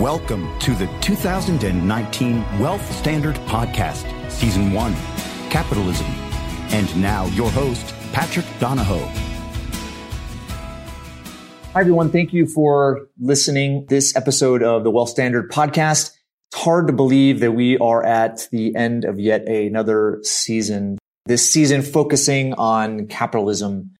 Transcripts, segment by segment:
Welcome to the 2019 Wealth Standard Podcast, Season 1 Capitalism. And now, your host, Patrick Donohoe. Hi, everyone. Thank you for listening this episode of the Wealth Standard Podcast. It's hard to believe that we are at the end of yet another season. This season focusing on capitalism.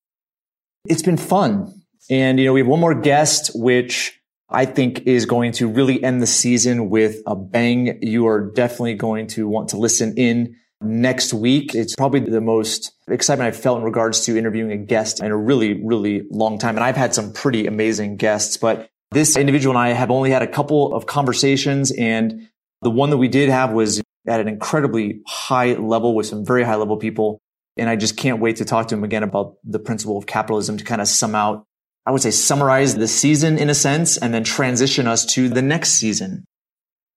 It's been fun. And, you know, we have one more guest, which I think is going to really end the season with a bang. You are definitely going to want to listen in next week. It's probably the most excitement I've felt in regards to interviewing a guest in a really, really long time. And I've had some pretty amazing guests, but this individual and I have only had a couple of conversations. And the one that we did have was at an incredibly high level with some very high level people. And I just can't wait to talk to him again about the principle of capitalism to kind of sum out I would say summarize the season in a sense and then transition us to the next season.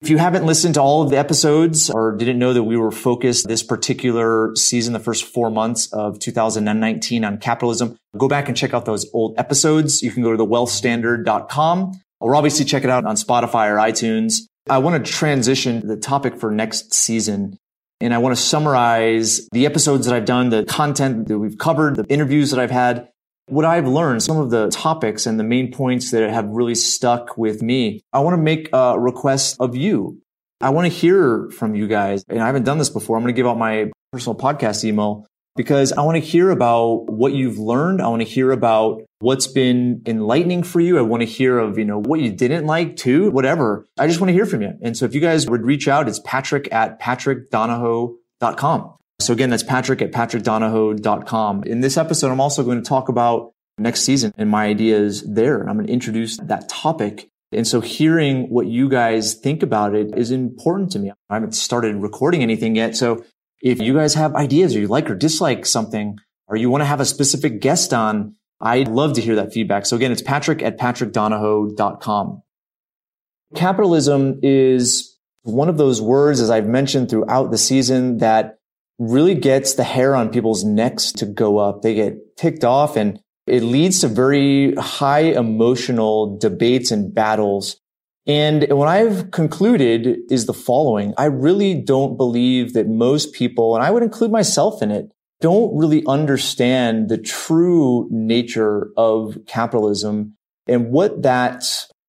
If you haven't listened to all of the episodes or didn't know that we were focused this particular season, the first four months of 2019 on capitalism, go back and check out those old episodes. You can go to thewealthstandard.com or obviously check it out on Spotify or iTunes. I want to transition the topic for next season. And I want to summarize the episodes that I've done, the content that we've covered, the interviews that I've had, what I've learned, some of the topics and the main points that have really stuck with me, I want to make a request of you. I want to hear from you guys. And I haven't done this before. I'm going to give out my personal podcast email because I want to hear about what you've learned. I want to hear about what's been enlightening for you. I want to hear of, you know, what you didn't like too, whatever. I just want to hear from you. And so if you guys would reach out, it's patrick at patrickdonohoe.com. So again, that's Patrick at patrickdonohoe.com. In this episode, I'm also going to talk about next season and my ideas there. And I'm going to introduce that topic. And so hearing what you guys think about it is important to me. I haven't started recording anything yet. So if you guys have ideas or you like or dislike something, or you want to have a specific guest on, I'd love to hear that feedback. So again, it's patrick at patrickdonohoe.com. Capitalism is one of those words, as I've mentioned throughout the season, that really gets the hair on people's necks to go up. They get ticked off and it leads to very high emotional debates and battles. And what I've concluded is the following. I really don't believe that most people, and I would include myself in it, don't really understand the true nature of capitalism and what that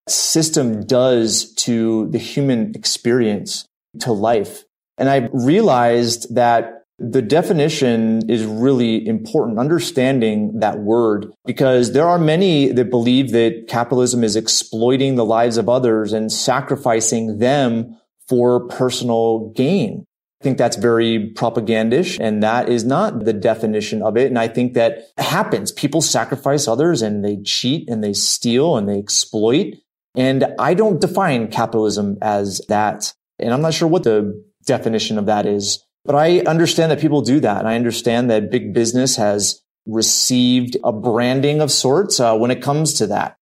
system does to the human experience, to life. And I realized that the definition is really important, understanding that word, because there are many that believe that capitalism is exploiting the lives of others and sacrificing them for personal gain. I think that's very propagandish and that is not the definition of it. And I think that happens. People sacrifice others and they cheat and they steal and they exploit. And I don't define capitalism as that. And I'm not sure what the definition of that is. But I understand that people do that. And I understand that big business has received a branding of sorts uh, when it comes to that.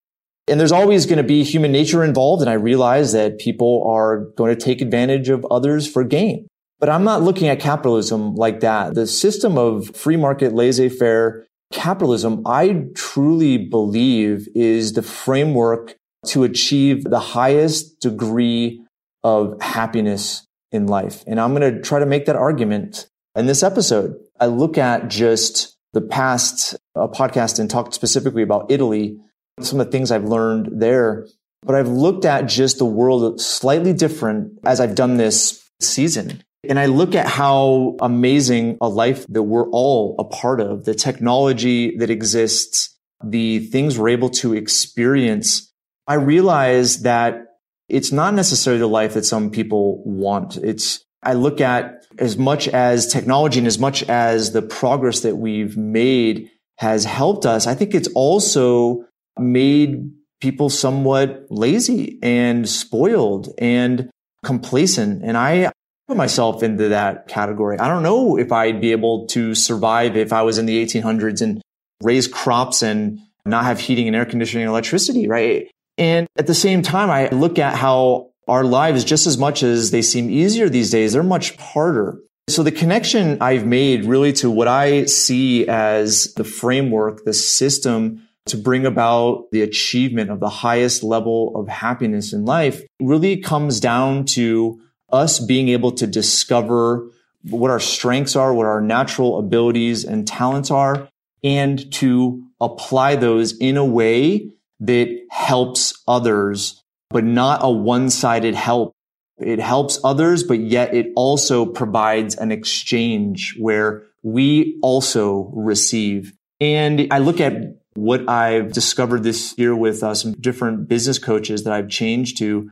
And there's always going to be human nature involved. And I realize that people are going to take advantage of others for gain. But I'm not looking at capitalism like that. The system of free market, laissez faire capitalism, I truly believe is the framework to achieve the highest degree of happiness in life. And I'm going to try to make that argument in this episode. I look at just the past uh, podcast and talked specifically about Italy, some of the things I've learned there. But I've looked at just the world slightly different as I've done this season. And I look at how amazing a life that we're all a part of, the technology that exists, the things we're able to experience. I realize that it's not necessarily the life that some people want. It's, I look at as much as technology and as much as the progress that we've made has helped us, I think it's also made people somewhat lazy and spoiled and complacent. And I put myself into that category. I don't know if I'd be able to survive if I was in the 1800s and raise crops and not have heating and air conditioning and electricity, right? And at the same time, I look at how our lives, just as much as they seem easier these days, they're much harder. So the connection I've made really to what I see as the framework, the system to bring about the achievement of the highest level of happiness in life really comes down to us being able to discover what our strengths are, what our natural abilities and talents are, and to apply those in a way that helps others, but not a one-sided help. It helps others, but yet it also provides an exchange where we also receive. And I look at what I've discovered this year with uh, some different business coaches that I've changed to.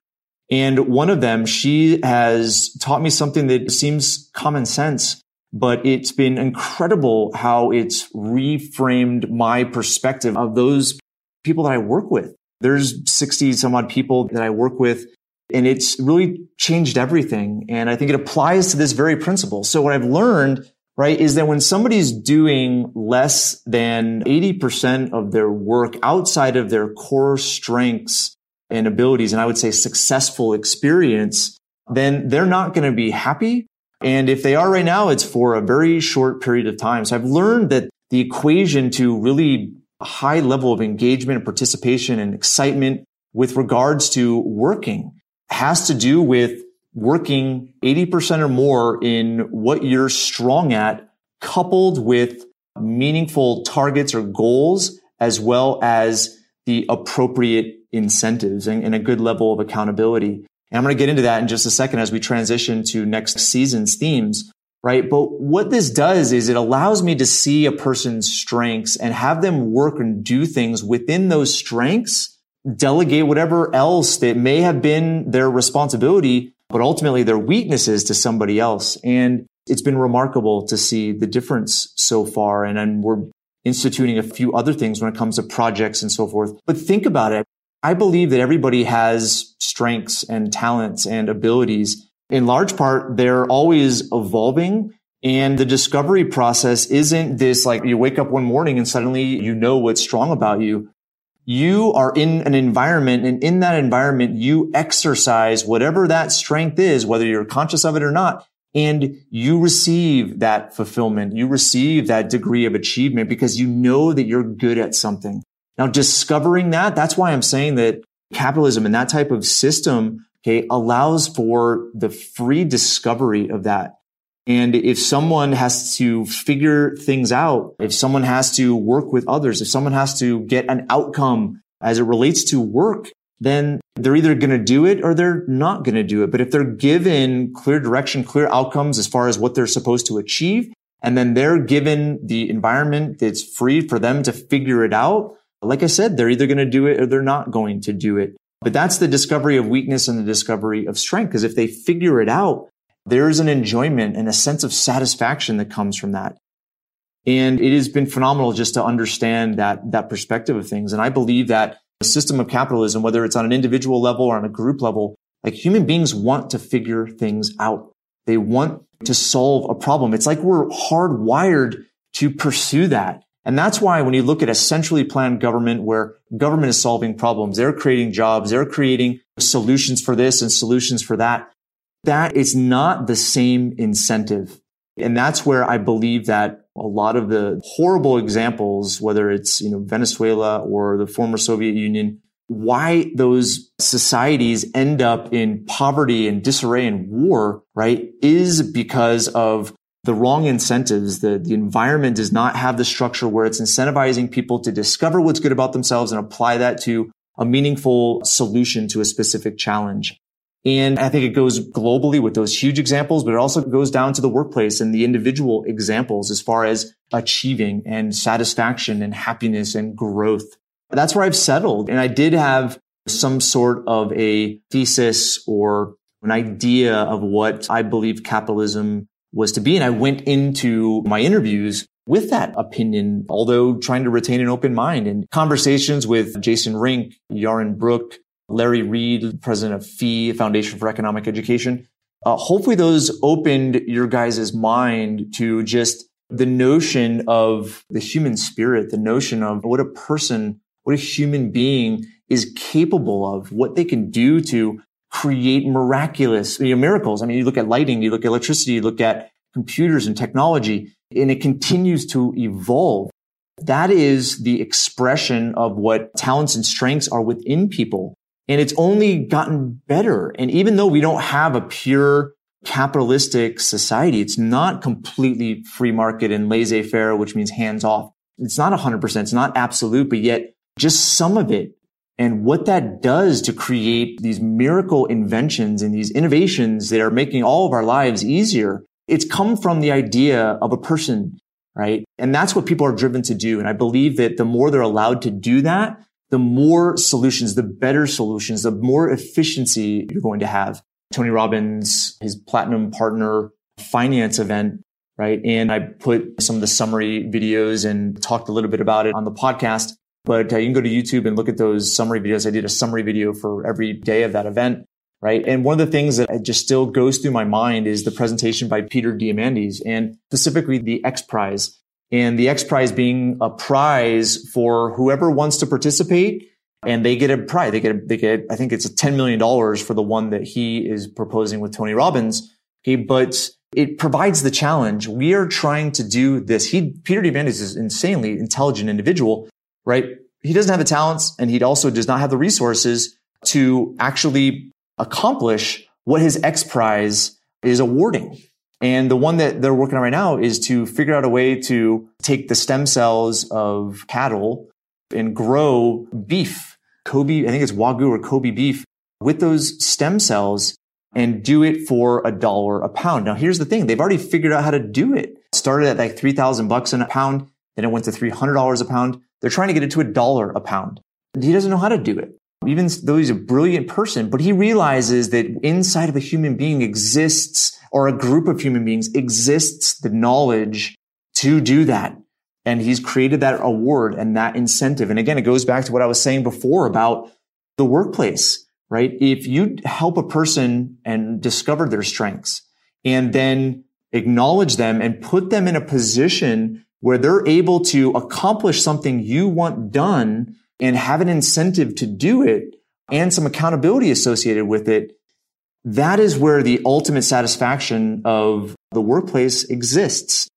And one of them, she has taught me something that seems common sense, but it's been incredible how it's reframed my perspective of those people that I work with. There's 60 some odd people that I work with and it's really changed everything. And I think it applies to this very principle. So what I've learned right, is that when somebody's doing less than 80% of their work outside of their core strengths and abilities, and I would say successful experience, then they're not going to be happy. And if they are right now, it's for a very short period of time. So I've learned that the equation to really a high level of engagement and participation and excitement with regards to working has to do with working 80% or more in what you're strong at, coupled with meaningful targets or goals, as well as the appropriate incentives and, and a good level of accountability. And I'm going to get into that in just a second as we transition to next season's themes, right? But what this does is it allows me to see a person's strengths and have them work and do things within those strengths, delegate whatever else that may have been their responsibility but ultimately their weaknesses to somebody else. And it's been remarkable to see the difference so far. And, and we're instituting a few other things when it comes to projects and so forth. But think about it. I believe that everybody has strengths and talents and abilities. In large part, they're always evolving. And the discovery process isn't this like you wake up one morning and suddenly you know what's strong about you you are in an environment and in that environment, you exercise whatever that strength is, whether you're conscious of it or not. And you receive that fulfillment. You receive that degree of achievement because you know that you're good at something. Now, discovering that, that's why I'm saying that capitalism and that type of system, okay, allows for the free discovery of that. And if someone has to figure things out, if someone has to work with others, if someone has to get an outcome as it relates to work, then they're either going to do it or they're not going to do it. But if they're given clear direction, clear outcomes as far as what they're supposed to achieve, and then they're given the environment that's free for them to figure it out, like I said, they're either going to do it or they're not going to do it. But that's the discovery of weakness and the discovery of strength. Because if they figure it out, there's an enjoyment and a sense of satisfaction that comes from that. And it has been phenomenal just to understand that, that perspective of things. And I believe that the system of capitalism, whether it's on an individual level or on a group level, like human beings want to figure things out. They want to solve a problem. It's like we're hardwired to pursue that. And that's why when you look at a centrally planned government where government is solving problems, they're creating jobs, they're creating solutions for this and solutions for that that is not the same incentive. And that's where I believe that a lot of the horrible examples, whether it's, you know, Venezuela or the former Soviet Union, why those societies end up in poverty and disarray and war, right, is because of the wrong incentives. The, the environment does not have the structure where it's incentivizing people to discover what's good about themselves and apply that to a meaningful solution to a specific challenge. And I think it goes globally with those huge examples, but it also goes down to the workplace and the individual examples as far as achieving and satisfaction and happiness and growth. That's where I've settled. And I did have some sort of a thesis or an idea of what I believe capitalism was to be. And I went into my interviews with that opinion, although trying to retain an open mind and conversations with Jason Rink, Yaron Brook, Larry Reed, president of FEE, Foundation for Economic Education. Uh, hopefully those opened your guys' mind to just the notion of the human spirit, the notion of what a person, what a human being is capable of, what they can do to create miraculous you know, miracles. I mean, you look at lighting, you look at electricity, you look at computers and technology, and it continues to evolve. That is the expression of what talents and strengths are within people. And it's only gotten better. And even though we don't have a pure capitalistic society, it's not completely free market and laissez faire, which means hands off. It's not 100%. It's not absolute, but yet just some of it and what that does to create these miracle inventions and these innovations that are making all of our lives easier. It's come from the idea of a person, right? And that's what people are driven to do. And I believe that the more they're allowed to do that, the more solutions, the better solutions, the more efficiency you're going to have. Tony Robbins, his platinum partner finance event, right? And I put some of the summary videos and talked a little bit about it on the podcast. But uh, you can go to YouTube and look at those summary videos. I did a summary video for every day of that event, right? And one of the things that just still goes through my mind is the presentation by Peter Diamandis and specifically the X Prize. And the X Prize being a prize for whoever wants to participate and they get a prize. They get, a, they get, I think it's a $10 million for the one that he is proposing with Tony Robbins. Okay. But it provides the challenge. We are trying to do this. He, Peter Diamandis is insanely intelligent individual right? He doesn't have the talents and he also does not have the resources to actually accomplish what his X Prize is awarding. And the one that they're working on right now is to figure out a way to take the stem cells of cattle and grow beef, Kobe, I think it's Wagyu or Kobe beef with those stem cells and do it for a dollar a pound. Now, here's the thing. They've already figured out how to do it. started at like 3000 bucks a pound. Then it went to $300 a pound. They're trying to get it to a dollar a pound. He doesn't know how to do it. Even though he's a brilliant person, but he realizes that inside of a human being exists, or a group of human beings exists the knowledge to do that. And he's created that award and that incentive. And again, it goes back to what I was saying before about the workplace, right? If you help a person and discover their strengths and then acknowledge them and put them in a position where they're able to accomplish something you want done and have an incentive to do it and some accountability associated with it, that is where the ultimate satisfaction of the workplace exists.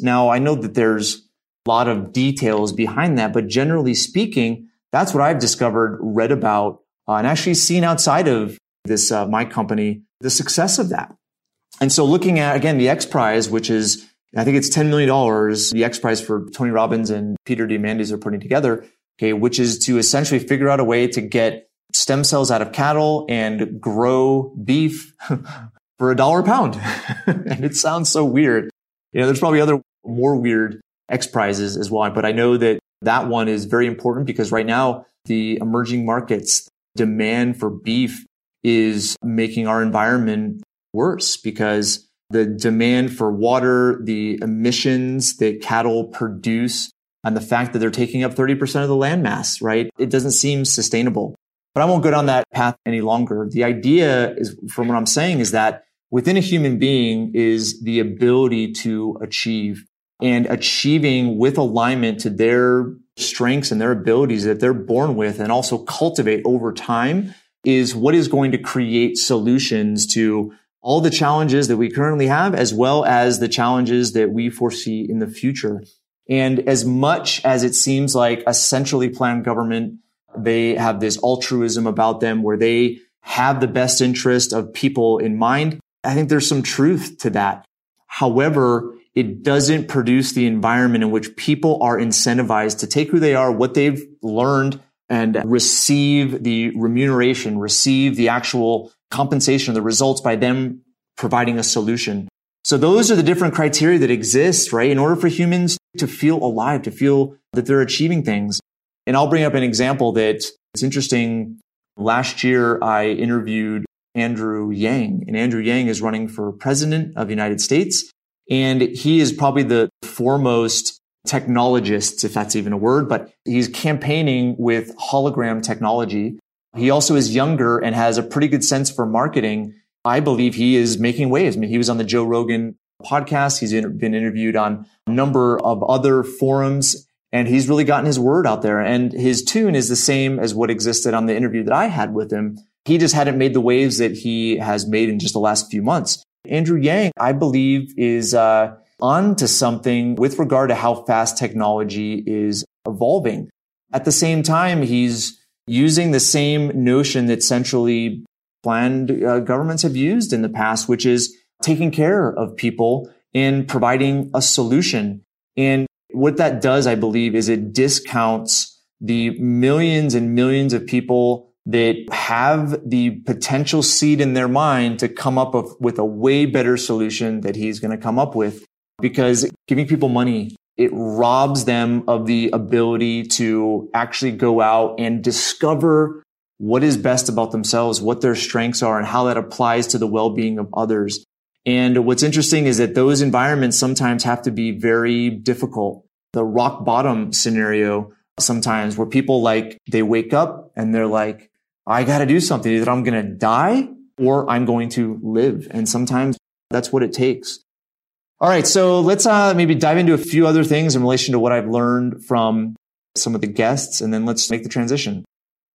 Now, I know that there's a lot of details behind that, but generally speaking, that's what I've discovered, read about, uh, and actually seen outside of this, uh, my company, the success of that. And so looking at, again, the X Prize, which is I think it's $10 million, the X Prize for Tony Robbins and Peter Diamandis are putting together, okay, which is to essentially figure out a way to get stem cells out of cattle and grow beef for a dollar a pound. and it sounds so weird. You know, there's probably other more weird X prizes as well, but I know that that one is very important because right now the emerging markets demand for beef is making our environment worse because the demand for water, the emissions that cattle produce, and the fact that they're taking up 30% of the landmass, right? It doesn't seem sustainable. But I won't go down that path any longer. The idea is, from what I'm saying, is that within a human being is the ability to achieve and achieving with alignment to their strengths and their abilities that they're born with and also cultivate over time is what is going to create solutions to all the challenges that we currently have, as well as the challenges that we foresee in the future. And as much as it seems like a centrally planned government, they have this altruism about them where they have the best interest of people in mind. I think there's some truth to that. However, it doesn't produce the environment in which people are incentivized to take who they are, what they've learned and receive the remuneration, receive the actual compensation, the results by them providing a solution. So those are the different criteria that exist, right? In order for humans to feel alive, to feel that they're achieving things. And I'll bring up an example that it's interesting. Last year, I interviewed Andrew Yang and Andrew Yang is running for president of the United States. And he is probably the foremost technologist, if that's even a word, but he's campaigning with hologram technology he also is younger and has a pretty good sense for marketing. I believe he is making waves. I mean, he was on the Joe Rogan podcast. He's been interviewed on a number of other forums and he's really gotten his word out there. And his tune is the same as what existed on the interview that I had with him. He just hadn't made the waves that he has made in just the last few months. Andrew Yang, I believe, is uh, onto something with regard to how fast technology is evolving. At the same time, he's using the same notion that centrally planned uh, governments have used in the past, which is taking care of people and providing a solution. And what that does, I believe, is it discounts the millions and millions of people that have the potential seed in their mind to come up with a way better solution that he's going to come up with because giving people money it robs them of the ability to actually go out and discover what is best about themselves, what their strengths are, and how that applies to the well-being of others. And what's interesting is that those environments sometimes have to be very difficult. The rock bottom scenario sometimes where people like, they wake up and they're like, I got to do something. Either I'm going to die or I'm going to live. And sometimes that's what it takes. All right. So let's uh, maybe dive into a few other things in relation to what I've learned from some of the guests, and then let's make the transition.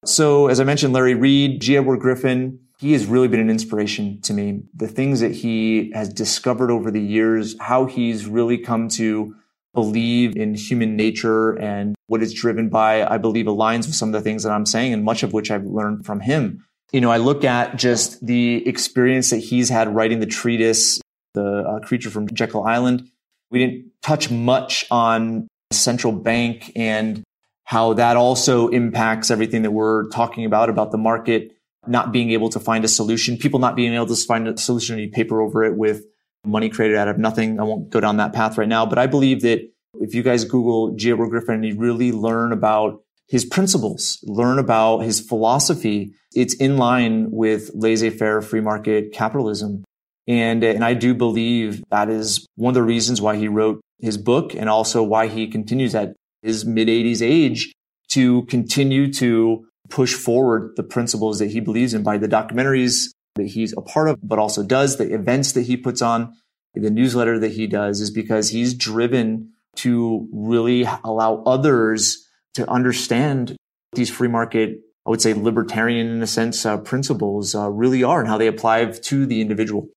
So as I mentioned, Larry Reed, G. Edward Griffin, he has really been an inspiration to me. The things that he has discovered over the years, how he's really come to believe in human nature and what it's driven by, I believe aligns with some of the things that I'm saying and much of which I've learned from him. You know, I look at just the experience that he's had writing the treatise the uh, creature from Jekyll Island. We didn't touch much on central bank and how that also impacts everything that we're talking about, about the market not being able to find a solution, people not being able to find a solution you paper over it with money created out of nothing. I won't go down that path right now, but I believe that if you guys Google G. Edward Griffin and you really learn about his principles, learn about his philosophy, it's in line with laissez-faire free market capitalism. And, and I do believe that is one of the reasons why he wrote his book and also why he continues at his mid 80s age to continue to push forward the principles that he believes in by the documentaries that he's a part of, but also does the events that he puts on, the newsletter that he does is because he's driven to really allow others to understand these free market, I would say libertarian in a sense, uh, principles uh, really are and how they apply to the individual.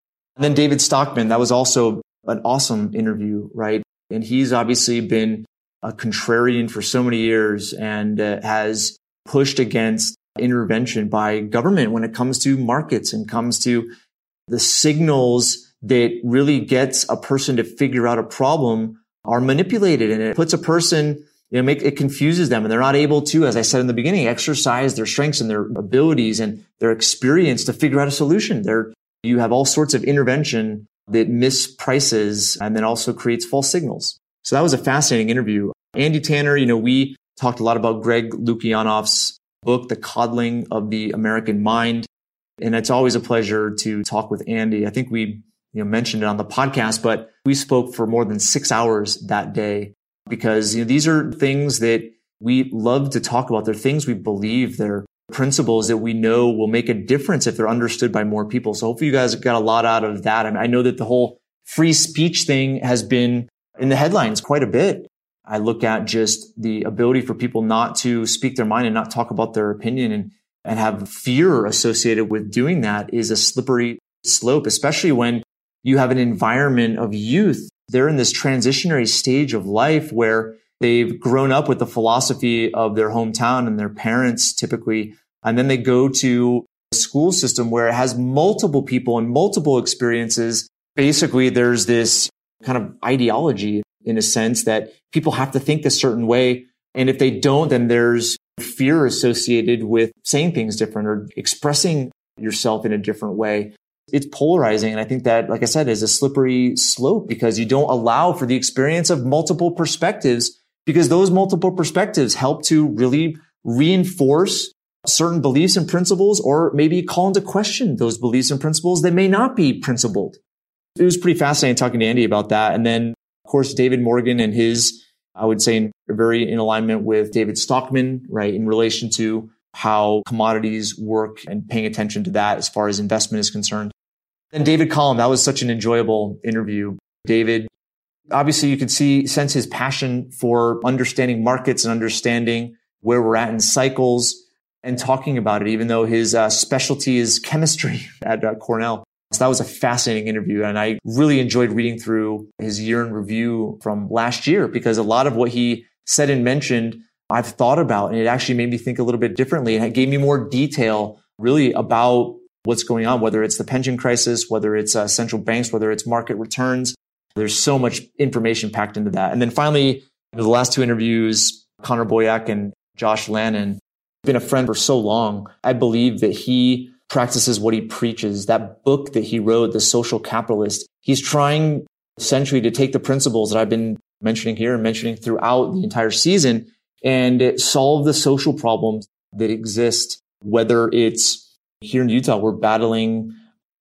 And then David Stockman, that was also an awesome interview, right? And he's obviously been a contrarian for so many years and uh, has pushed against intervention by government when it comes to markets and comes to the signals that really gets a person to figure out a problem are manipulated and it puts a person you know, make, it confuses them and they're not able to, as I said in the beginning, exercise their strengths and their abilities and their experience to figure out a solution. They're you have all sorts of intervention that misprices and then also creates false signals. So that was a fascinating interview. Andy Tanner, you know, we talked a lot about Greg Lukianoff's book, The Coddling of the American Mind. And it's always a pleasure to talk with Andy. I think we you know, mentioned it on the podcast, but we spoke for more than six hours that day because you know, these are things that we love to talk about. They're things we believe. They're principles that we know will make a difference if they're understood by more people. So hopefully you guys got a lot out of that. I, mean, I know that the whole free speech thing has been in the headlines quite a bit. I look at just the ability for people not to speak their mind and not talk about their opinion and, and have fear associated with doing that is a slippery slope, especially when you have an environment of youth. They're in this transitionary stage of life where they've grown up with the philosophy of their hometown and their parents typically and then they go to a school system where it has multiple people and multiple experiences. Basically, there's this kind of ideology in a sense that people have to think a certain way. And if they don't, then there's fear associated with saying things different or expressing yourself in a different way. It's polarizing. And I think that, like I said, is a slippery slope because you don't allow for the experience of multiple perspectives because those multiple perspectives help to really reinforce certain beliefs and principles or maybe call into question those beliefs and principles that may not be principled. It was pretty fascinating talking to Andy about that. And then, of course, David Morgan and his, I would say, very in alignment with David Stockman, right, in relation to how commodities work and paying attention to that as far as investment is concerned. And David Collum, that was such an enjoyable interview. David, obviously you could see, sense his passion for understanding markets and understanding where we're at in cycles and talking about it, even though his uh, specialty is chemistry at uh, Cornell. that was a fascinating interview. And I really enjoyed reading through his year in review from last year because a lot of what he said and mentioned, I've thought about and it actually made me think a little bit differently. And it gave me more detail really about what's going on, whether it's the pension crisis, whether it's uh, central banks, whether it's market returns. There's so much information packed into that. And then finally, the last two interviews, Connor Boyack and Josh Lannon, been a friend for so long. I believe that he practices what he preaches. That book that he wrote, The Social Capitalist, he's trying essentially to take the principles that I've been mentioning here and mentioning throughout the entire season and solve the social problems that exist, whether it's here in Utah, we're battling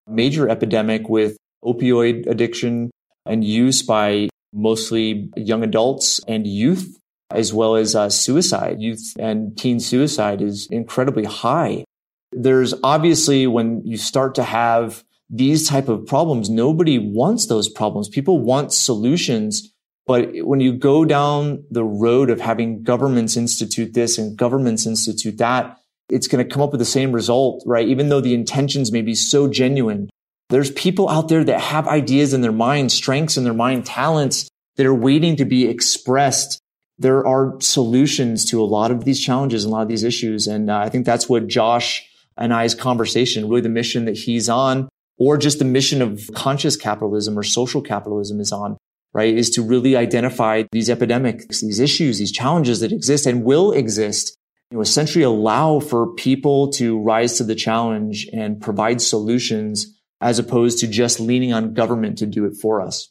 major epidemic with opioid addiction and used by mostly young adults and youth, as well as uh, suicide. Youth and teen suicide is incredibly high. There's obviously when you start to have these type of problems, nobody wants those problems. People want solutions. But when you go down the road of having governments institute this and governments institute that, it's going to come up with the same result, right? Even though the intentions may be so genuine. There's people out there that have ideas in their mind, strengths in their mind, talents that are waiting to be expressed. There are solutions to a lot of these challenges and a lot of these issues. And uh, I think that's what Josh and I's conversation, really the mission that he's on, or just the mission of conscious capitalism or social capitalism is on, right? Is to really identify these epidemics, these issues, these challenges that exist and will exist you know, essentially allow for people to rise to the challenge and provide solutions as opposed to just leaning on government to do it for us.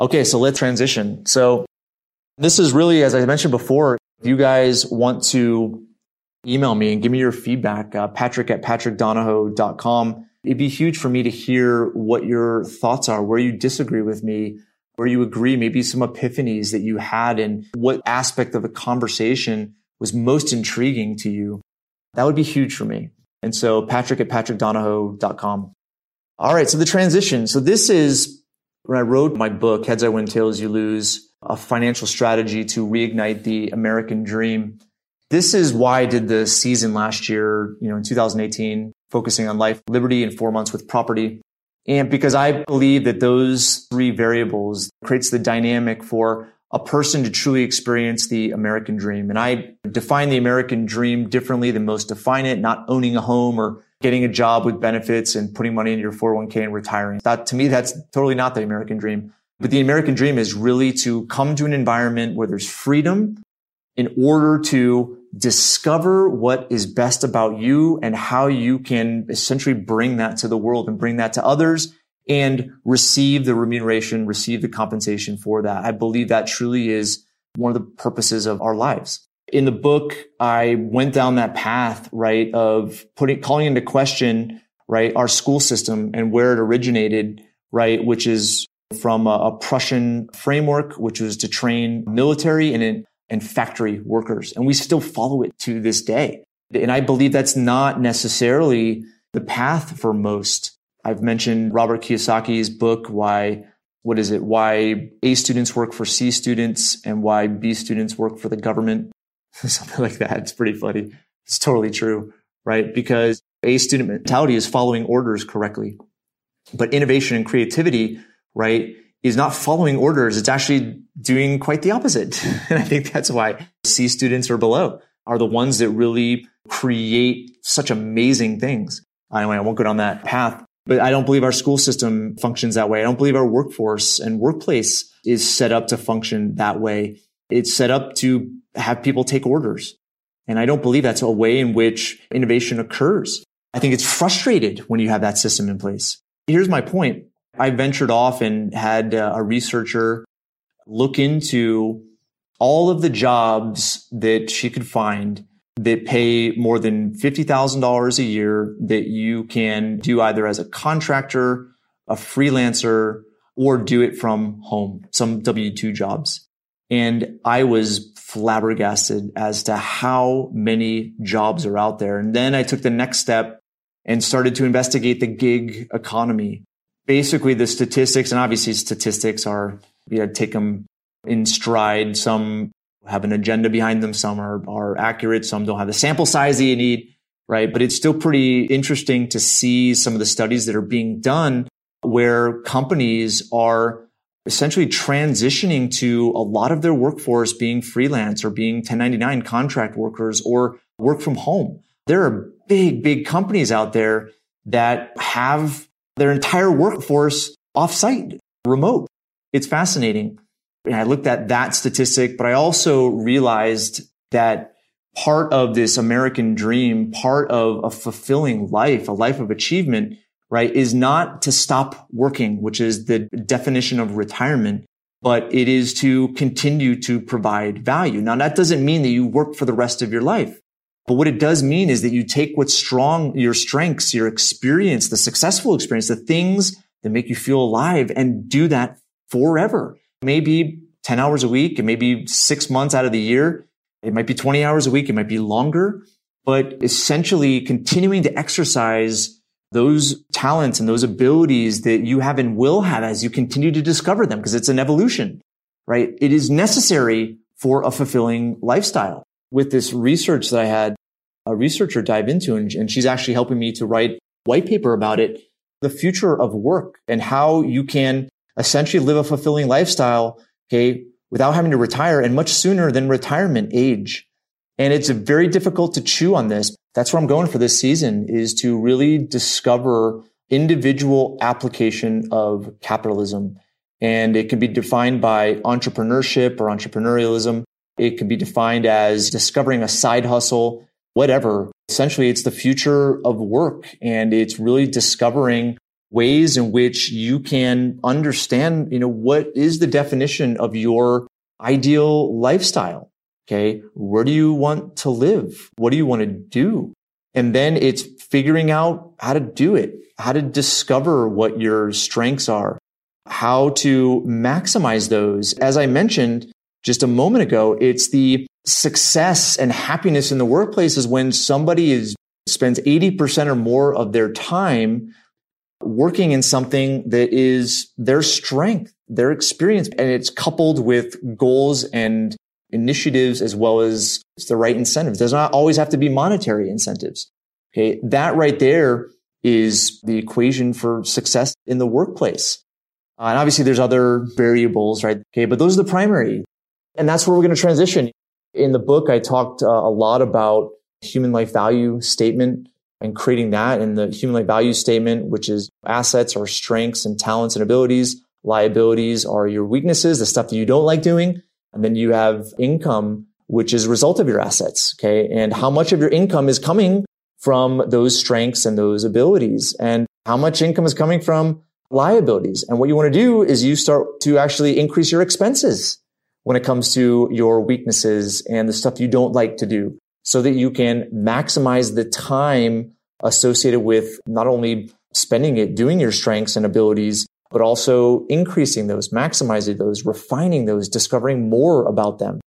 Okay, so let's transition. So this is really, as I mentioned before, if you guys want to email me and give me your feedback, uh, patrick at patrickdonohoe.com. It'd be huge for me to hear what your thoughts are, where you disagree with me, where you agree, maybe some epiphanies that you had and what aspect of the conversation was most intriguing to you, that would be huge for me. And so Patrick at patrickdonohoe.com. All right. So the transition. So this is when I wrote my book, Heads I Win, Tails You Lose, a financial strategy to reignite the American dream. This is why I did the season last year, you know, in 2018, focusing on life, liberty, and four months with property. And because I believe that those three variables creates the dynamic for a person to truly experience the American dream. And I define the American dream differently than most define it, not owning a home or getting a job with benefits and putting money in your 401k and retiring. That to me, that's totally not the American dream. But the American dream is really to come to an environment where there's freedom in order to discover what is best about you and how you can essentially bring that to the world and bring that to others and receive the remuneration, receive the compensation for that. I believe that truly is one of the purposes of our lives. In the book, I went down that path, right, of putting, calling into question, right, our school system and where it originated, right, which is from a, a Prussian framework, which was to train military and, and factory workers. And we still follow it to this day. And I believe that's not necessarily the path for most I've mentioned Robert Kiyosaki's book, Why, what is it? Why A students work for C students and why B students work for the government. Something like that. It's pretty funny. It's totally true, right? Because A student mentality is following orders correctly. But innovation and creativity, right, is not following orders. It's actually doing quite the opposite. and I think that's why C students or below are the ones that really create such amazing things. Anyway, I won't go down that path. But I don't believe our school system functions that way. I don't believe our workforce and workplace is set up to function that way. It's set up to have people take orders. And I don't believe that's a way in which innovation occurs. I think it's frustrated when you have that system in place. Here's my point. I ventured off and had uh, a researcher look into all of the jobs that she could find that pay more than $50,000 a year that you can do either as a contractor, a freelancer, or do it from home, some W-2 jobs. And I was flabbergasted as to how many jobs are out there. And then I took the next step and started to investigate the gig economy. Basically, the statistics, and obviously statistics are, you know, take them in stride. Some have an agenda behind them. Some are, are accurate. Some don't have the sample size that you need, right? But it's still pretty interesting to see some of the studies that are being done where companies are essentially transitioning to a lot of their workforce being freelance or being 1099 contract workers or work from home. There are big, big companies out there that have their entire workforce offsite, remote. It's fascinating. And I looked at that statistic, but I also realized that part of this American dream, part of a fulfilling life, a life of achievement right, is not to stop working, which is the definition of retirement, but it is to continue to provide value. Now, that doesn't mean that you work for the rest of your life. But what it does mean is that you take what's strong, your strengths, your experience, the successful experience, the things that make you feel alive and do that forever. Maybe 10 hours a week. It may be six months out of the year. It might be 20 hours a week. It might be longer, but essentially continuing to exercise those talents and those abilities that you have and will have as you continue to discover them because it's an evolution, right? It is necessary for a fulfilling lifestyle. With this research that I had a researcher dive into, and, and she's actually helping me to write white paper about it, the future of work and how you can essentially live a fulfilling lifestyle, okay, without having to retire and much sooner than retirement age. And it's very difficult to chew on this. That's where I'm going for this season is to really discover individual application of capitalism. And it can be defined by entrepreneurship or entrepreneurialism. It can be defined as discovering a side hustle, whatever. Essentially, it's the future of work and it's really discovering ways in which you can understand, you know, what is the definition of your ideal lifestyle? Okay. Where do you want to live? What do you want to do? And then it's figuring out how to do it, how to discover what your strengths are, how to maximize those. As I mentioned just a moment ago, it's the success and happiness in the workplace is when somebody is spends 80% or more of their time working in something that is their strength, their experience, and it's coupled with goals and initiatives as well as the right incentives. Does not always have to be monetary incentives. Okay. That right there is the equation for success in the workplace. Uh, and obviously there's other variables, right? Okay. But those are the primary. And that's where we're going to transition. In the book, I talked uh, a lot about human life value statement and creating that and the human life value statement, which is assets are strengths and talents and abilities. Liabilities are your weaknesses, the stuff that you don't like doing. And then you have income, which is a result of your assets. Okay. And how much of your income is coming from those strengths and those abilities and how much income is coming from liabilities. And what you want to do is you start to actually increase your expenses when it comes to your weaknesses and the stuff you don't like to do so that you can maximize the time associated with not only spending it doing your strengths and abilities, but also increasing those, maximizing those, refining those, discovering more about them.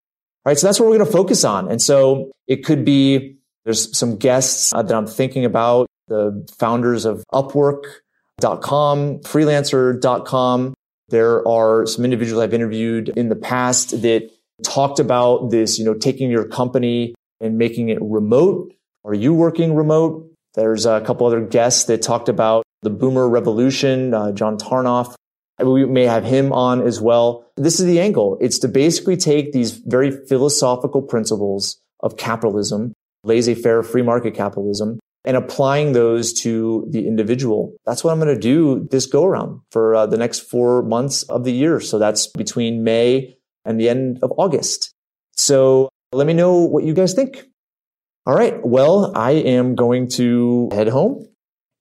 All right. So that's what we're going to focus on. And so it could be there's some guests uh, that I'm thinking about, the founders of Upwork.com, freelancer.com. There are some individuals I've interviewed in the past that talked about this, you know, taking your company and making it remote. Are you working remote? There's a couple other guests that talked about the boomer revolution, uh, John Tarnoff. We may have him on as well. This is the angle. It's to basically take these very philosophical principles of capitalism, laissez-faire free market capitalism, and applying those to the individual. That's what I'm going to do this go around for uh, the next four months of the year. So that's between May and the end of August. So let me know what you guys think. All right. Well, I am going to head home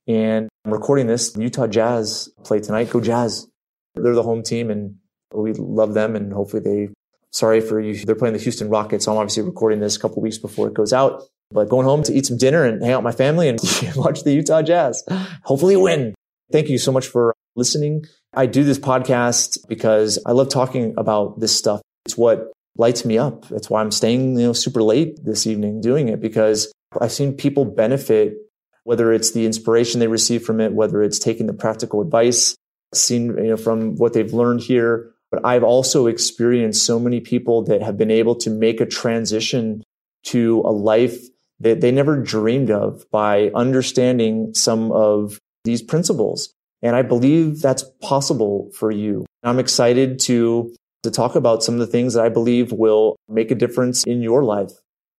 and I'm recording this. Utah Jazz play tonight. Go Jazz. They're the home team and we love them and hopefully they, sorry for you. They're playing the Houston Rockets. So I'm obviously recording this a couple weeks before it goes out, but going home to eat some dinner and hang out with my family and watch the Utah Jazz. Hopefully win. Thank you so much for listening. I do this podcast because I love talking about this stuff. It's what lights me up. That's why I'm staying, you know, super late this evening doing it because I've seen people benefit, whether it's the inspiration they receive from it, whether it's taking the practical advice seen, you know, from what they've learned here. But I've also experienced so many people that have been able to make a transition to a life that they never dreamed of by understanding some of these principles. And I believe that's possible for you. I'm excited to, to talk about some of the things that I believe will make a difference in your life.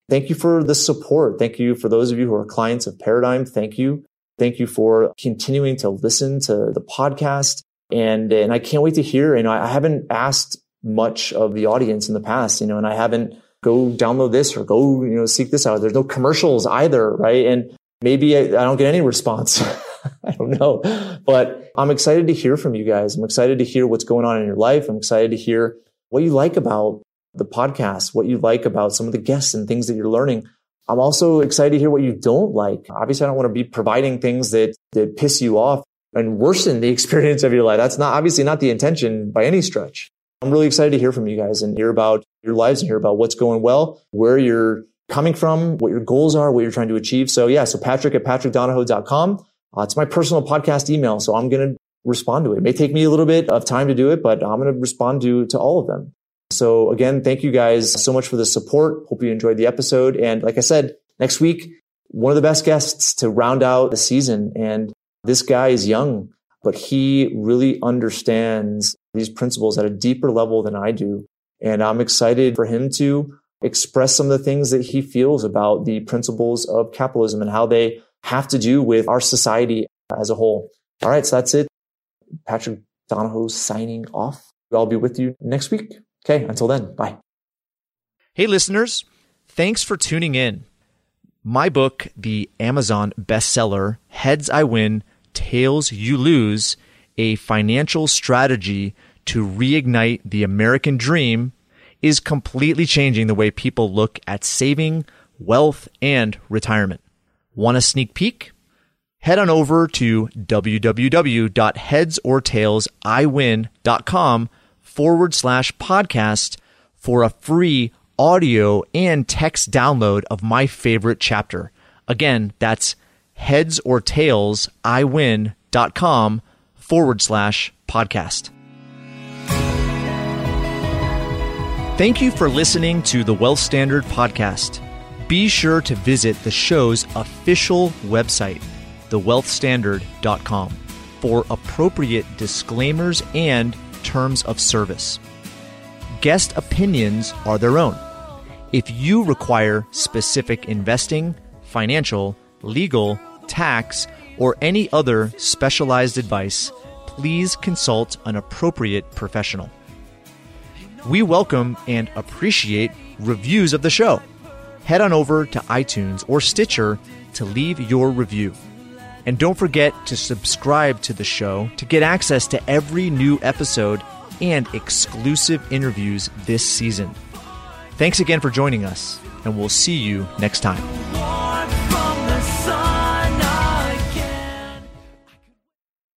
Thank you for the support. Thank you for those of you who are clients of Paradigm. Thank you. Thank you for continuing to listen to the podcast. And, and I can't wait to hear, you know, I haven't asked much of the audience in the past, you know, and I haven't go download this or go, you know, seek this out. There's no commercials either. Right. And maybe I, I don't get any response. I don't know, but I'm excited to hear from you guys. I'm excited to hear what's going on in your life. I'm excited to hear what you like about the podcast, what you like about some of the guests and things that you're learning. I'm also excited to hear what you don't like. Obviously, I don't want to be providing things that, that piss you off and worsen the experience of your life. That's not obviously not the intention by any stretch. I'm really excited to hear from you guys and hear about your lives and hear about what's going well, where you're coming from, what your goals are, what you're trying to achieve. So yeah, so Patrick at patrickdonohoe.com. Uh, it's my personal podcast email. So I'm going to respond to it. It may take me a little bit of time to do it, but I'm going to respond to, to all of them. So again, thank you guys so much for the support. Hope you enjoyed the episode. And like I said, next week, one of the best guests to round out the season. And this guy is young, but he really understands these principles at a deeper level than I do. And I'm excited for him to express some of the things that he feels about the principles of capitalism and how they have to do with our society as a whole. All right. So that's it. Patrick Donohoe signing off. I'll be with you next week. Okay, until then, bye. Hey, listeners, thanks for tuning in. My book, the Amazon bestseller, Heads I Win, Tails You Lose A Financial Strategy to Reignite the American Dream, is completely changing the way people look at saving, wealth, and retirement. Want a sneak peek? Head on over to www.headsortailsiwin.com forward slash podcast for a free audio and text download of my favorite chapter. Again, that's heads or tails I win.com forward slash podcast. Thank you for listening to the Wealth Standard podcast. Be sure to visit the show's official website, thewealthstandard.com, for appropriate disclaimers and terms of service. Guest opinions are their own. If you require specific investing, financial, legal, tax, or any other specialized advice, please consult an appropriate professional. We welcome and appreciate reviews of the show. Head on over to iTunes or Stitcher to leave your review. And don't forget to subscribe to the show to get access to every new episode and exclusive interviews this season. Thanks again for joining us, and we'll see you next time.